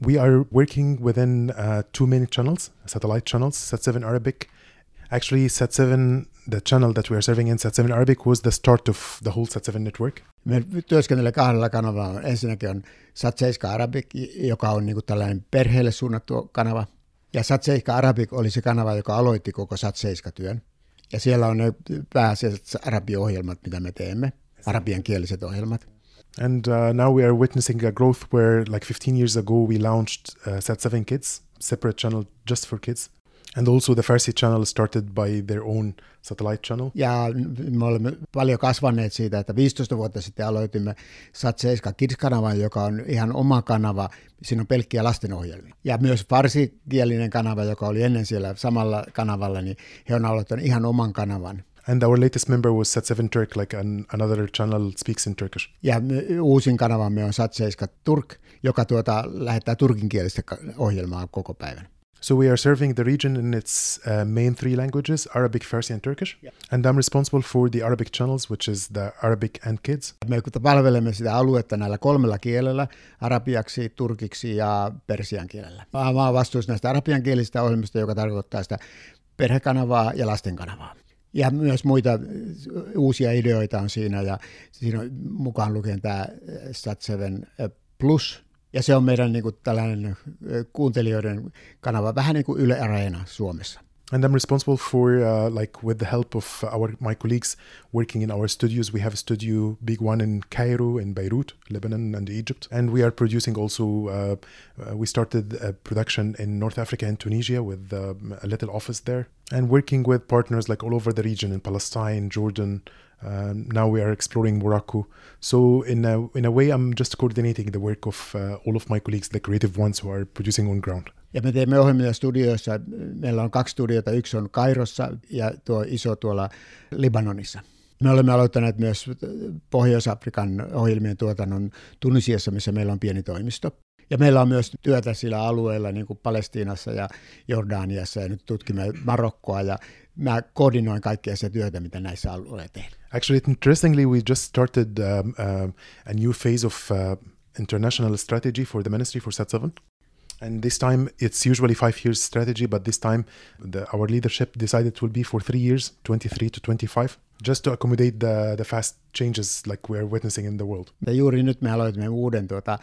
We are working within uh, two main channels, satellite channels, Sat7 Arabic. Actually, Sat7, the channel that we are serving in Sat7 Arabic was the start of the whole Sat7 network. Me työskentelee kahdella kanavalla. Ensinnäkin on Sat7 Arabic, joka on niin kuin tällainen perheelle suunnattu kanava. Ja Sat7 Arabic oli se kanava, joka aloitti koko Sat7-työn. Ja siellä on ne pääasiassa arabiohjelmat, mitä me teemme, arabiankieliset ohjelmat. And uh, now we are witnessing a growth where, like 15 years ago, we launched uh, Sat7 Kids, separate channel just for kids. And also the Farsi channel started by their own satellite channel. Ja me olemme paljon kasvaneet siitä, että 15 vuotta sitten aloitimme Sat7 Kids-kanavan, joka on ihan oma kanava. Siinä on pelkkiä lastenohjelmia. Ja myös farsikielinen kanava, joka oli ennen siellä samalla kanavalla, niin he on aloittanut ihan oman kanavan. And our latest member was Sat7 Turk, like an, another channel speaks in Turkish. Ja uusin kanavamme on Sat7 Turk, joka tuota, lähettää turkinkielistä ohjelmaa koko päivän. So we are serving the region in its uh, main three languages, Arabic, Farsi, and Turkish. Yeah. And I'm responsible for the Arabic channels, which is the Arabic and Kids. Me palvelemme sitä aluetta näillä kolmella kielellä, arabiaksi, turkiksi ja persian kielellä. Mä olen vastuussa näistä arabian kielisistä ohjelmista, joka tarkoittaa sitä perhekanavaa ja lastenkanavaa. Ja myös muita uusia ideoita on siinä, ja siinä on mukaan lukien tämä Sat7 Plus, ja se on meidän niin kuin, tällainen kuuntelijoiden kanava, vähän niin kuin Yle Areena Suomessa. And I'm responsible for, uh, like, with the help of our my colleagues working in our studios. We have a studio, big one in Cairo, in Beirut, Lebanon, and Egypt. And we are producing also. Uh, uh, we started a production in North Africa and Tunisia with um, a little office there, and working with partners like all over the region in Palestine, Jordan, Um, now we are exploring Morocco. So in a, in a way, I'm just coordinating the work of uh, all of my colleagues, the creative ones who are producing on ground. Ja me teemme ohjelmia studioissa. Meillä on kaksi studiota. Yksi on Kairossa ja tuo iso tuolla Libanonissa. Me olemme aloittaneet myös Pohjois-Afrikan ohjelmien tuotannon Tunisiassa, missä meillä on pieni toimisto. Ja meillä on myös työtä sillä alueella, niin kuin Palestiinassa ja Jordaniassa, ja nyt tutkimme Marokkoa, ja mä koordinoin kaikkea se työtä, mitä näissä alueilla tehdään. Actually, interestingly, we just started um, uh, a new phase of uh, international strategy for the ministry for SAT7. And this time, it's usually five years strategy, but this time, the, our leadership decided it will be for three years, 23 to 25, just to accommodate the, the fast changes like we are witnessing in the world. Ja juuri nyt me aloitimme uuden tuota,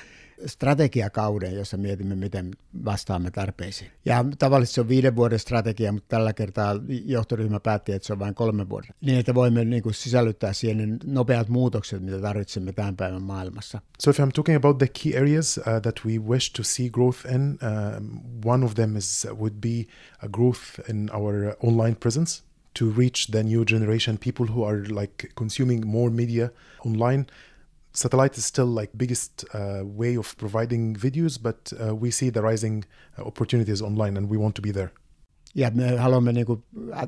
strategiakauden, jossa mietimme, miten vastaamme tarpeisiin. Ja tavallisesti se on viiden vuoden strategia, mutta tällä kertaa johtoryhmä päätti, että se on vain kolme vuoden. Niin, että voimme niin kuin, sisällyttää siihen nopeat muutokset, mitä tarvitsemme tämän päivän maailmassa. So if I'm talking about the key areas uh, that we wish to see growth in, uh, one of them is uh, would be a growth in our online presence to reach the new generation, people who are like consuming more media online. Satellite is still like biggest uh, way of providing videos, but uh, we see the rising uh, opportunities online and we want to be there. yeah, me haluamme niin kuin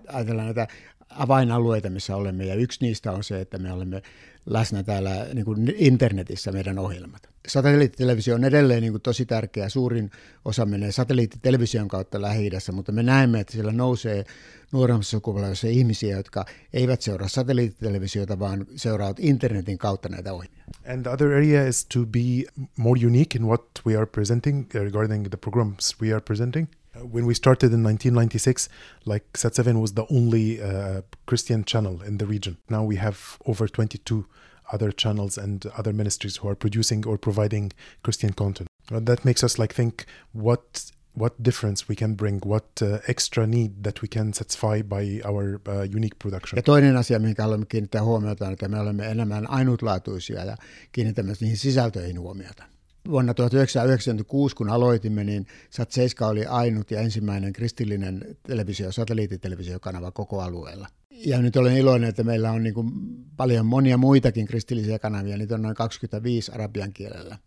ajatella näitä avainalueita, missä olemme, ja yksi niistä on se, että me olemme läsnä täällä niin kuin internetissä meidän ohjelmat. Satelliittitelevisio on edelleen niin kuin tosi tärkeä. Suurin osa menee satelliittitelevision kautta lähi mutta me näemme, että siellä nousee nuoremmassa sukupolvessa ihmisiä, jotka eivät seuraa satelliittitelevisiota, vaan seuraavat internetin kautta näitä ohjelmia. And the other area is to be more unique in what we are presenting regarding the programs we are presenting. When we started in 1996, like Sat7 was the only uh, Christian channel in the region. Now we have over 22 other channels and other ministries who are producing or providing Christian content. that makes us like think what what difference we can bring, what uh, extra need that we can satisfy by our uh, unique production. Ja toinen asia, mihin haluamme kiinnittää huomiota, on, että me olemme enemmän ainutlaatuisia ja kiinnitämme niihin sisältöihin huomiota. Vuonna 1996, kun aloitimme, niin Sat7 oli ainut ja ensimmäinen kristillinen televisio, satelliittitelevisiokanava koko alueella. Ja nyt olen iloinen, että meillä on niin kuin paljon monia muitakin kristillisiä kanavia, niitä on noin 25 arabian kielellä.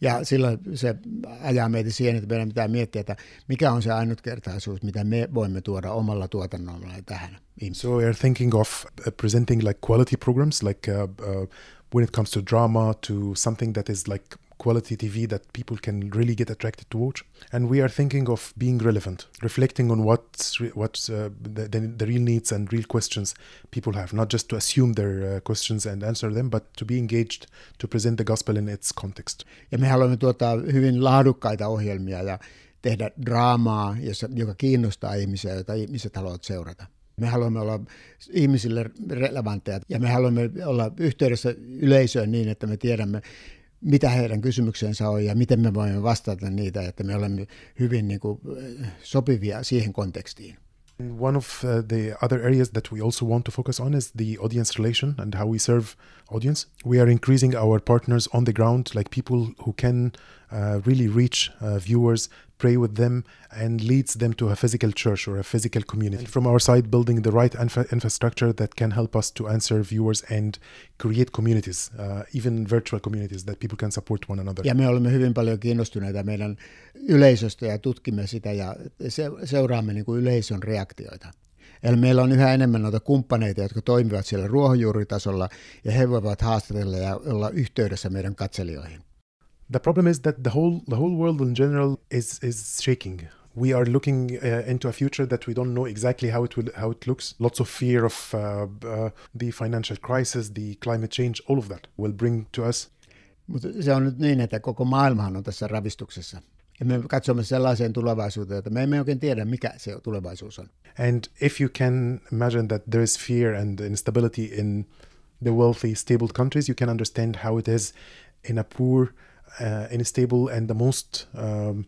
Ja silloin se ajaa meitä siihen, että meidän pitää miettiä, että mikä on se ainutkertaisuus, mitä me voimme tuoda omalla tuotannolla tähän. So we are thinking of uh, presenting like quality programs, like uh, uh, when it comes to drama, to something that is like quality TV that people can really get attracted to watch. And we are thinking of being relevant, reflecting on what's re- what's uh, the, the, the real needs and real questions people have, not just to assume their uh, questions and answer them, but to be engaged to present the gospel in its context. Ja me haluamme tuottaa hyvin laadukkaita ohjelmia ja tehdä draamaa, joka kiinnostaa ihmisiä, joita ihmiset haluavat seurata. Me haluamme olla ihmisille relevantteja ja me haluamme olla yhteydessä yleisöön niin, että me tiedämme, mitä heidän kysymyksensä on ja miten me voimme vastata niitä, että me olemme hyvin niin kuin, sopivia siihen kontekstiin. One of uh, the other areas that we also want to focus on is the audience relation and how we serve audience. We are increasing our partners on the ground, like people who can really reach uh, viewers, pray with them, and leads them to a physical church or a physical community. From our side, building the right infra- infrastructure that can help us to answer viewers and create communities, uh, even virtual communities that people can support one another. Ja me olemme hyvin paljon kiinnostuneita meidän yleisöstä ja tutkimme sitä ja seuraamme niin kuin yleisön reaktioita. Eli meillä on yhä enemmän noita kumppaneita, jotka toimivat siellä ruohonjuuritasolla ja he voivat haastatella ja olla yhteydessä meidän katselijoihin. The problem is that the whole the whole world in general is is shaking. We are looking uh, into a future that we don't know exactly how it will how it looks. Lots of fear of uh, uh, the financial crisis, the climate change, all of that will bring to us. Mutta se on nyt niin, että koko maailmahan on tässä ravistuksessa. Ja me katsomme sellaiseen tulevaisuuteen, että me emme oikein tiedä, mikä se tulevaisuus on. And if you can imagine that there is fear and instability in the wealthy, stable countries, you can understand how it is in a poor, unstable and the most um,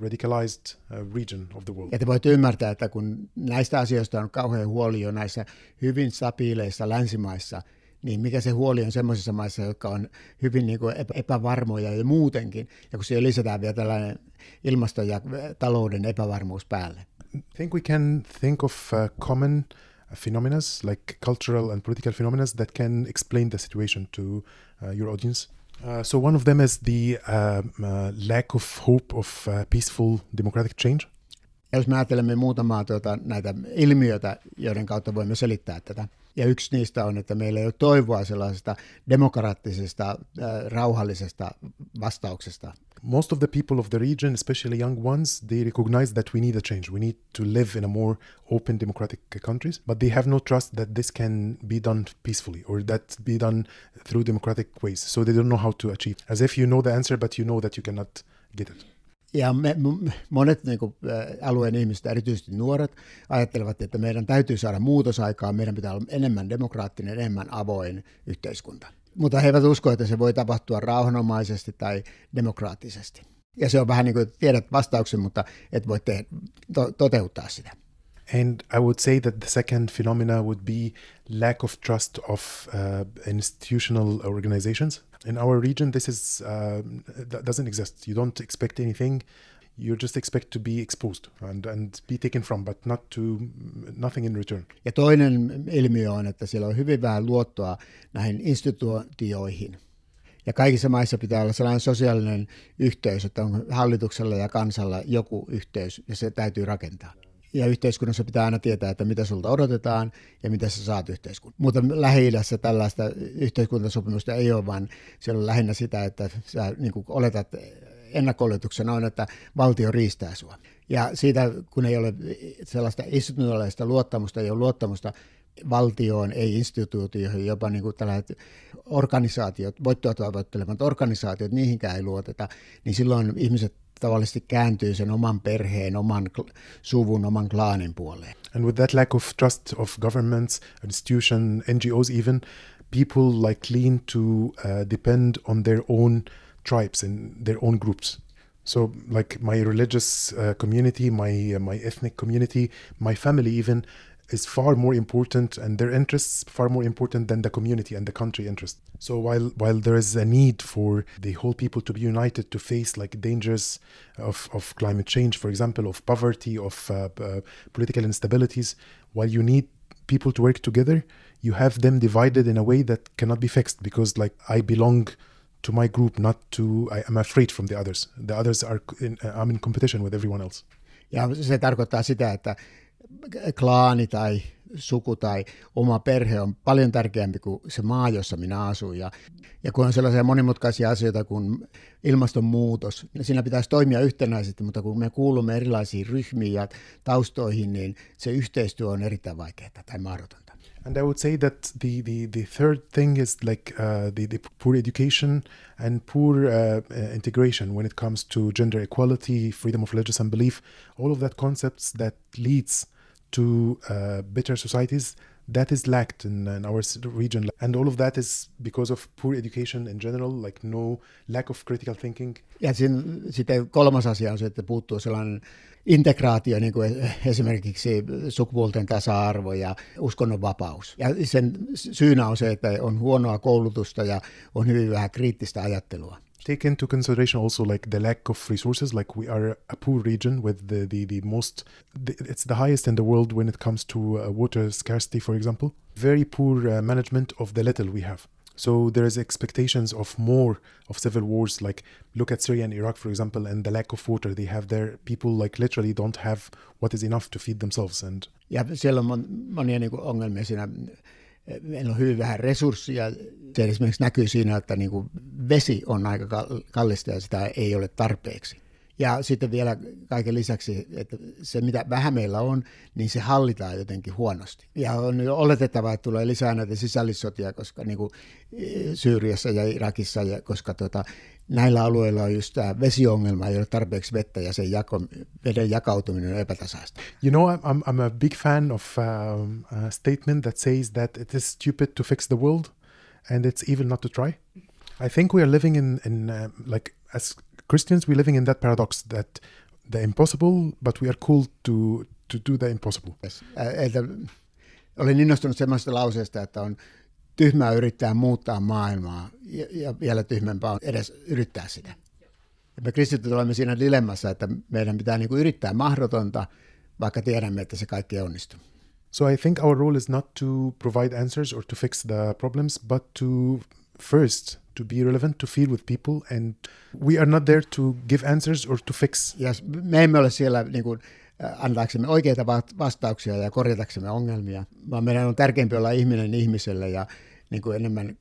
radicalized uh, region of the world. Ja te voitte ymmärtää, että kun näistä asioista on kauhean huoli jo näissä hyvin stabiileissa länsimaissa, niin mikä se huoli on semmoisissa maissa, jotka on hyvin niin kuin epävarmoja ja muutenkin, ja kun siihen lisätään vielä tällainen ilmasto- ja talouden epävarmuus päälle. I think we can think of uh, common phenomena like cultural and political phenomena that can explain the situation to uh, your audience. Uh, so one of them is the uh, uh, lack of hope of uh, peaceful democratic change. Ja jos me ajattelemme muutamaa tuota, näitä ilmiöitä, joiden kautta voimme selittää tätä, ja yksi niistä on, että meillä ei ole toivoa sellaisesta demokraattisesta, äh, rauhallisesta vastauksesta. Most of the people of the region, especially young ones, they recognize that we need a change. We need to live in a more open democratic countries, but they have no trust that this can be done peacefully or that be done through democratic ways. So they don't know how to achieve. As if you know the answer, but you know that you cannot get it. Ja me, monet niin kuin, alueen ihmiset, erityisesti nuoret, ajattelevat, että meidän täytyy saada muutosaikaa, meidän pitää olla enemmän demokraattinen, enemmän avoin yhteiskunta. Mutta he eivät usko, että se voi tapahtua rauhanomaisesti tai demokraattisesti. Ja se on vähän niin kuin, tiedät vastauksen, mutta et voi te- to- toteuttaa sitä. And I would say that the second phenomena would be lack of trust of uh, institutional organizations. In our region, this is uh, that doesn't exist. You don't expect anything. You just expect to be exposed and, and be taken from, but not to nothing in return. Ja toinen ilmiö on, että siellä on hyvin vähän luottoa näihin instituutioihin. Ja kaikissa maissa pitää olla sellainen sosiaalinen yhteys, että on hallituksella ja kansalla joku yhteys, ja se täytyy rakentaa ja yhteiskunnassa pitää aina tietää, että mitä sulta odotetaan ja mitä sä saat yhteiskunnan. Mutta Lähi-idässä tällaista yhteiskuntasopimusta ei ole, vaan siellä on lähinnä sitä, että sä niin oletat ennakko on, että valtio riistää sua. Ja siitä, kun ei ole sellaista institutionaalista luottamusta, ei ole luottamusta valtioon, ei instituutioihin, jopa niin kuin tällaiset organisaatiot, voittoa tavoittelevat organisaatiot, niihinkään ei luoteta, niin silloin ihmiset tavallisesti kääntyy sen oman perheen, oman suvun, oman klaanin puoleen. And with that lack of trust of governments, institutions, NGOs even, people like lean to uh, depend on their own tribes and their own groups. So, like my religious uh, community, my uh, my ethnic community, my family even is far more important and their interests far more important than the community and the country interest. So while while there is a need for the whole people to be united to face like dangers of, of climate change for example of poverty of uh, uh, political instabilities while you need people to work together you have them divided in a way that cannot be fixed because like i belong to my group not to i am afraid from the others. The others are in, i'm in competition with everyone else. Ja se tarkoittaa sitä että klaani tai suku tai oma perhe on paljon tärkeämpi kuin se maa, jossa minä asun. Ja, ja kun on sellaisia monimutkaisia asioita kuin ilmastonmuutos, niin siinä pitäisi toimia yhtenäisesti, mutta kun me kuulumme erilaisiin ryhmiin ja taustoihin, niin se yhteistyö on erittäin vaikeaa tai mahdotonta. And I would say that the, the, the third thing is like uh, the, the poor education and poor uh, uh, integration when it comes to gender equality, freedom of religious and belief, all of that concepts that leads to uh, better societies that is lacked in, in, our region. And all of that is because of poor education in general like no lack of critical thinking. Ja sitten kolmas asia on se että puuttuu sellainen integraatio niin kuin esimerkiksi sukupuolten tasa-arvo ja uskonnonvapaus ja sen syynä on se että on huonoa koulutusta ja on hyvin vähän kriittistä ajattelua. Take into consideration also like the lack of resources like we are a poor region with the the, the most the, it's the highest in the world when it comes to uh, water scarcity for example. Very poor uh, management of the little we have so there is expectations of more of civil wars like look at syria and iraq for example and the lack of water they have there people like literally don't have what is enough to feed themselves and ja siellä on monia niin ongelmia siinä meillä on hyvin vähän resursseja. Se esimerkiksi näkyy siinä, että niin kuin vesi on aika kallista ja sitä ei ole tarpeeksi. Ja sitten vielä kaiken lisäksi, että se mitä vähän meillä on, niin se hallitaan jotenkin huonosti. Ja on oletettavaa, että tulee lisää näitä sisällissotia, koska niin kuin Syyriassa ja Irakissa, ja koska tota, näillä alueilla on just tämä vesiongelma, ei ole tarpeeksi vettä ja sen jako, veden jakautuminen on epätasaista. You know, I'm, I'm a big fan of um, a statement that says that it is stupid to fix the world and it's evil not to try. I think we are living in, in uh, like as Christians, we're living in that paradox that the impossible, but we are called to, to do the impossible. Yes. Eh, eh, että olen innostunut sellaisesta lauseesta, että on tyhmää yrittää muuttaa maailmaa ja, ja vielä tyhmempää on edes yrittää sitä. Ja me kristityt olemme siinä dilemmassa, että meidän pitää niin kuin yrittää mahdotonta, vaikka tiedämme, että se kaikki ei onnistu. So I think our role is not to provide answers or to fix the problems, but to first to be relevant, to feel with people, and we are not there to give answers or to fix. Ja me emme ole siellä niin kuin, antaaksemme oikeita vastauksia ja korjataksemme ongelmia, vaan meidän on tärkeämpi olla ihminen ihmiselle ja niin kuin enemmän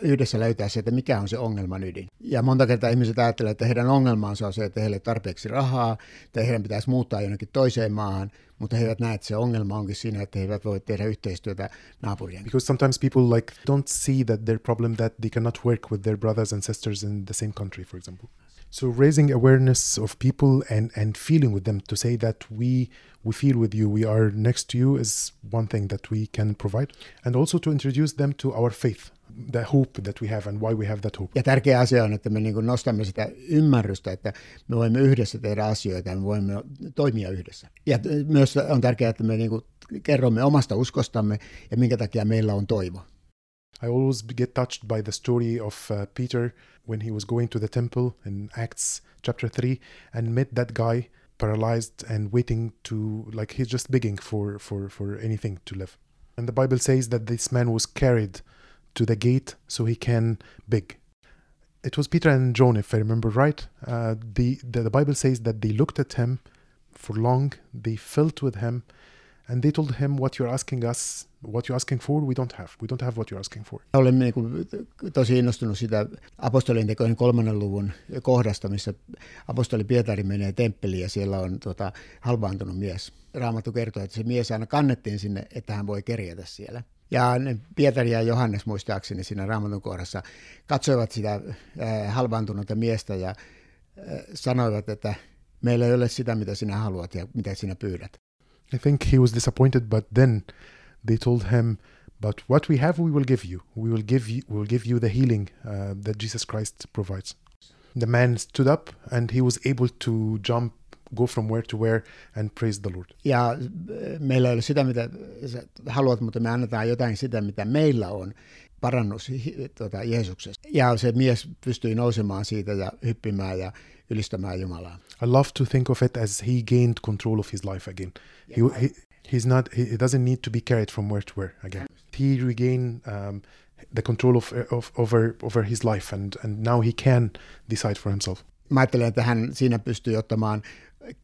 yhdessä löytää se, että mikä on se ongelman ydin. Ja monta kertaa ihmiset ajattelevat, että heidän ongelmansa on se, että heille tarpeeksi rahaa, tai heidän pitäisi muuttaa jonnekin toiseen maahan, mutta he eivät näe, että se ongelma onkin siinä, että he eivät voi tehdä yhteistyötä naapurien. Because sometimes people like don't see that their problem that they cannot work with their brothers and sisters in the same country, for example. So raising awareness of people and and feeling with them to say that we we feel with you, we are next to you is one thing that we can provide, and also to introduce them to our faith. The hope that we have and why we have that hope. Ja tärkeä asia on, että me niin nostamme sitä ymmärrystä, että me voimme yhdessä tehdä asioita me voimme toimia yhdessä. Ja myös on tärkeää, että me niin kerromme omasta uskostamme ja minkä takia meillä on toivo. I always get touched by the story of uh, Peter when he was going to the temple in Acts chapter 3 and met that guy paralyzed and waiting to like he's just begging for for for anything to live. And the Bible says that this man was carried to the gate so he can beg. It was Peter and John, if I remember right. Uh, the, the the Bible says that they looked at him for long, they felt with him, and they told him, "What you're asking us what you're asking for, we don't have. We don't have what you're asking for. Olen niin kuin, tosi innostunut sitä apostolien tekojen kolmannen luvun kohdasta, missä apostoli Pietari menee temppeliin ja siellä on tota, halvaantunut mies. Raamattu kertoo, että se mies aina kannettiin sinne, että hän voi kerjätä siellä. Ja Pietari ja Johannes muistaakseni siinä raamatun kohdassa katsoivat sitä äh, halvaantunutta miestä ja äh, sanoivat, että meillä ei ole sitä, mitä sinä haluat ja mitä sinä pyydät. I think he was disappointed, but then they told him, "But what we have, we will give you. We will give you. We will give you the healing uh, that Jesus Christ provides." The man stood up and he was able to jump, go from where to where, and praise the Lord. Ja meillä ei ole sitä, mitä haluat, mutta me annetaan jotain sitä, mitä meillä on parannus tuota, Jeesuksesta. Ja se mies pystyi nousemaan siitä ja hyppimään ja ylistämään Jumalaa. I love to think of it as he gained control of his life again. He, he, he's not he, doesn't need to be carried from where to where again he regained um, the control of, of over over his life and and now he can decide for himself mä ajattelen että hän siinä pystyy ottamaan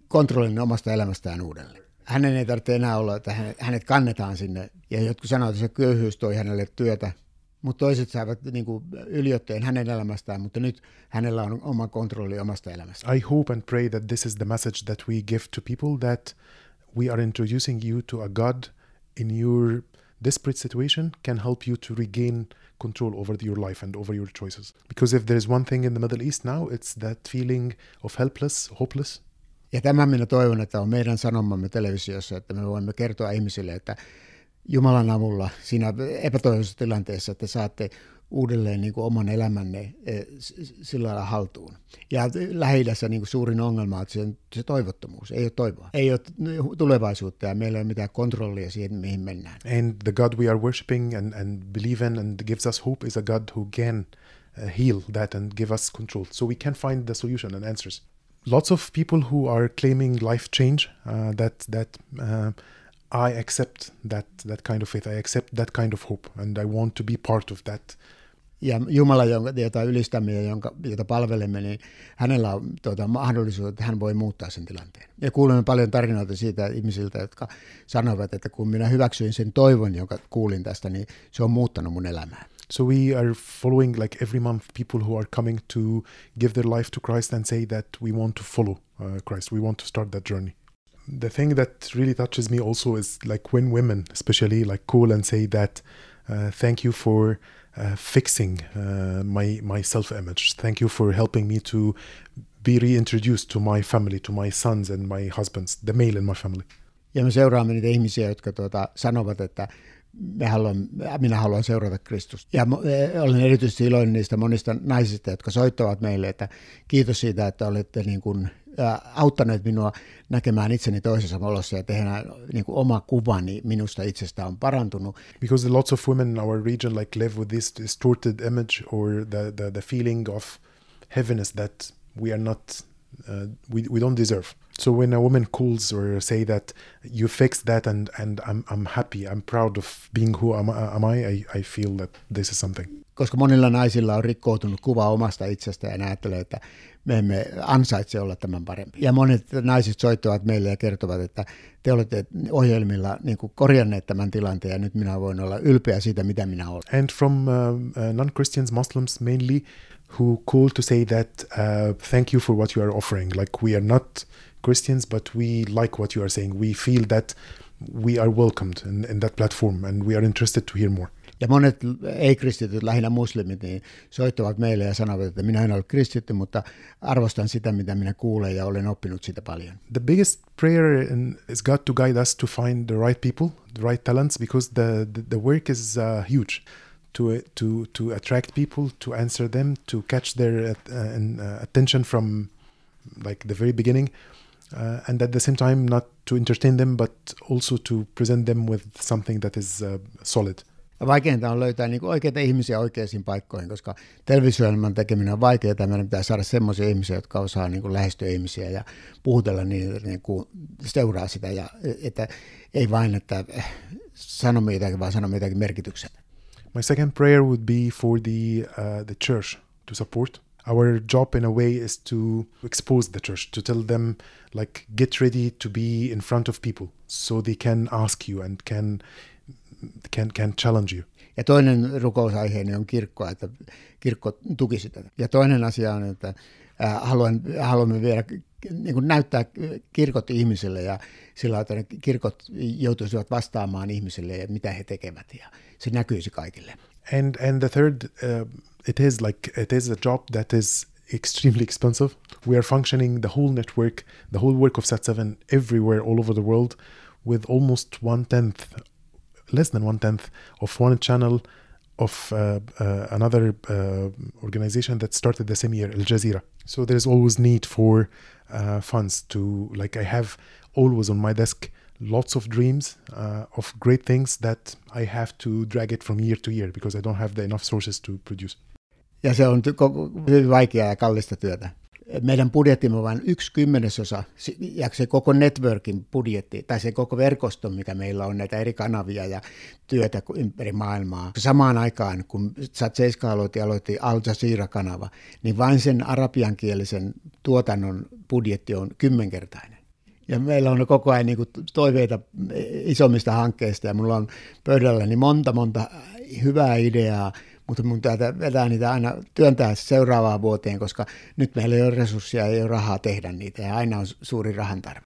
kontrollin omasta elämästään uudelleen hänen ei tarvitse enää olla, että hänet kannetaan sinne. Ja jotkut sanovat, että se köyhyys toi hänelle työtä, mutta toiset saavat niin kuin yliotteen hänen elämästään, mutta nyt hänellä on oma kontrolli omasta elämästään. I hope and pray that this is the message that we give to people that we are introducing you to a God in your desperate situation can help you to regain control over your life and over your choices. Because if there is one thing in the Middle East now, it's that feeling of helpless, hopeless. Ja tämä minä toivon, että on meidän sanomamme televisiossa, että me voimme kertoa ihmisille, että Jumalan avulla siinä epätoivoisessa tilanteessa, että saatte uudelleen niin kuin oman elämänne e, sillä lailla haltuun. Ja lähi niin suurin ongelma on se, se toivottomuus. Ei ole toivoa. Ei ole tulevaisuutta ja meillä ei ole mitään kontrollia siihen, mihin mennään. And the God we are worshiping and, and believe in and gives us hope is a God who can uh, heal that and give us control. So we can find the solution and answers. Lots of people who are claiming life change, uh, that, that uh, I accept that that kind of faith. I accept that kind of hope, and I want to be part of that. Ja Jumala, jonka, jota ylistämme ja jonka, jota palvelemme, niin hänellä on tuota, mahdollisuus, että hän voi muuttaa sen tilanteen. Ja kuulemme paljon tarinoita siitä ihmisiltä, jotka sanovat, että kun minä hyväksyin sen toivon, jonka kuulin tästä, niin se on muuttanut mun elämää. So we are following like every month people who are coming to give their life to Christ and say that we want to follow uh, Christ. We want to start that journey the thing that really touches me also is like when women especially like call and say that uh, thank you for uh, fixing uh, my my self-image. Thank you for helping me to be reintroduced to my family to my sons and my husbands the male in my family. Ja me seuraamme niitä ihmisiä, jotka tuota, sanovat, että me haluan, minä haluan seurata Kristusta. Ja e, olen erityisesti iloinen niistä monista naisista, jotka soittavat meille, että kiitos siitä, että olette niin kuin auttaneet minua näkemään itseni toisessa valossa ja tehdä niin kuin oma kuvani minusta itsestä on parantunut. Because lots of women in our region like live with this distorted image or the, the, the feeling of heaviness that we are not, uh, we, we don't deserve. So when a woman calls or say that you fixed that and, and I'm, I'm happy, I'm proud of being who am, am I, I, I feel that this is something. Koska monilla naisilla on rikkoutunut kuva omasta itsestä ja ajattelee, että me emme ansaitse olla tämän parempi. Ja monet naiset soittavat meille ja kertovat, että te olette ohjelmilla niin kuin korjanneet tämän tilanteen ja nyt minä voin olla ylpeä siitä, mitä minä olen. And from uh, uh, non-Christians, Muslims mainly, who call to say that uh, thank you for what you are offering. Like we are not Christians, but we like what you are saying. We feel that we are welcomed in, in that platform and we are interested to hear more. Ja monet ei-kristityt, lähinnä muslimit, niin soittavat meille ja sanovat, että minä en ole kristitty, mutta arvostan sitä, mitä minä kuulen ja olen oppinut sitä paljon. The biggest prayer is God to guide us to find the right people, the right talents, because the, the, the work is uh, huge. To, to, to attract people, to answer them, to catch their uh, uh, attention from like the very beginning. Uh, and at the same time not to entertain them but also to present them with something that is uh, solid. Vaikeinta on löytää niin oikeita ihmisiä oikeisiin paikkoihin, koska televisioilman tekeminen on vaikeaa. Meidän pitää saada semmoisia ihmisiä, jotka osaa niin kuin lähestyä ihmisiä ja puhutella niin, niin kuin seuraa sitä. Ja, että ei vain, että sano jotakin, vaan sano jotakin merkityksen. My second prayer would be for the, uh, the church to support. Our job in a way is to expose the church, to tell them like get ready to be in front of people so they can ask you and can can, can challenge you. Ja toinen rukousaiheeni on kirkko, että kirkko tukisi tätä. Ja toinen asia on, että haluan, haluamme vielä niin kuin näyttää kirkot ihmisille ja sillä että kirkot joutuisivat vastaamaan ihmisille ja mitä he tekevät ja se näkyisi kaikille. And, and the third, uh, it is like, it is a job that is extremely expensive. We are functioning the whole network, the whole work of Sat7 everywhere all over the world with almost one tenth less than one tenth of one channel of uh, uh, another uh, organization that started the same year, Al Jazeera. So there's always need for uh, funds to like I have always on my desk lots of dreams uh, of great things that I have to drag it from year to year because I don't have the enough sources to produce. Ja se on hyvin vaikeaa ja kallista työtä meidän budjettimme on vain yksi kymmenesosa, ja se koko networkin budjetti, tai se koko verkosto, mikä meillä on, näitä eri kanavia ja työtä ympäri maailmaa. Samaan aikaan, kun Seiska aloitti, aloitti Al Jazeera-kanava, niin vain sen arabiankielisen tuotannon budjetti on kymmenkertainen. Ja meillä on koko ajan niin kuin toiveita isommista hankkeista ja mulla on pöydälläni monta monta hyvää ideaa, mutta mun täytyy vetää niitä aina työntää seuraavaan vuoteen, koska nyt meillä ei ole resursseja, ei ole rahaa tehdä niitä ja aina on suuri rahan tarve.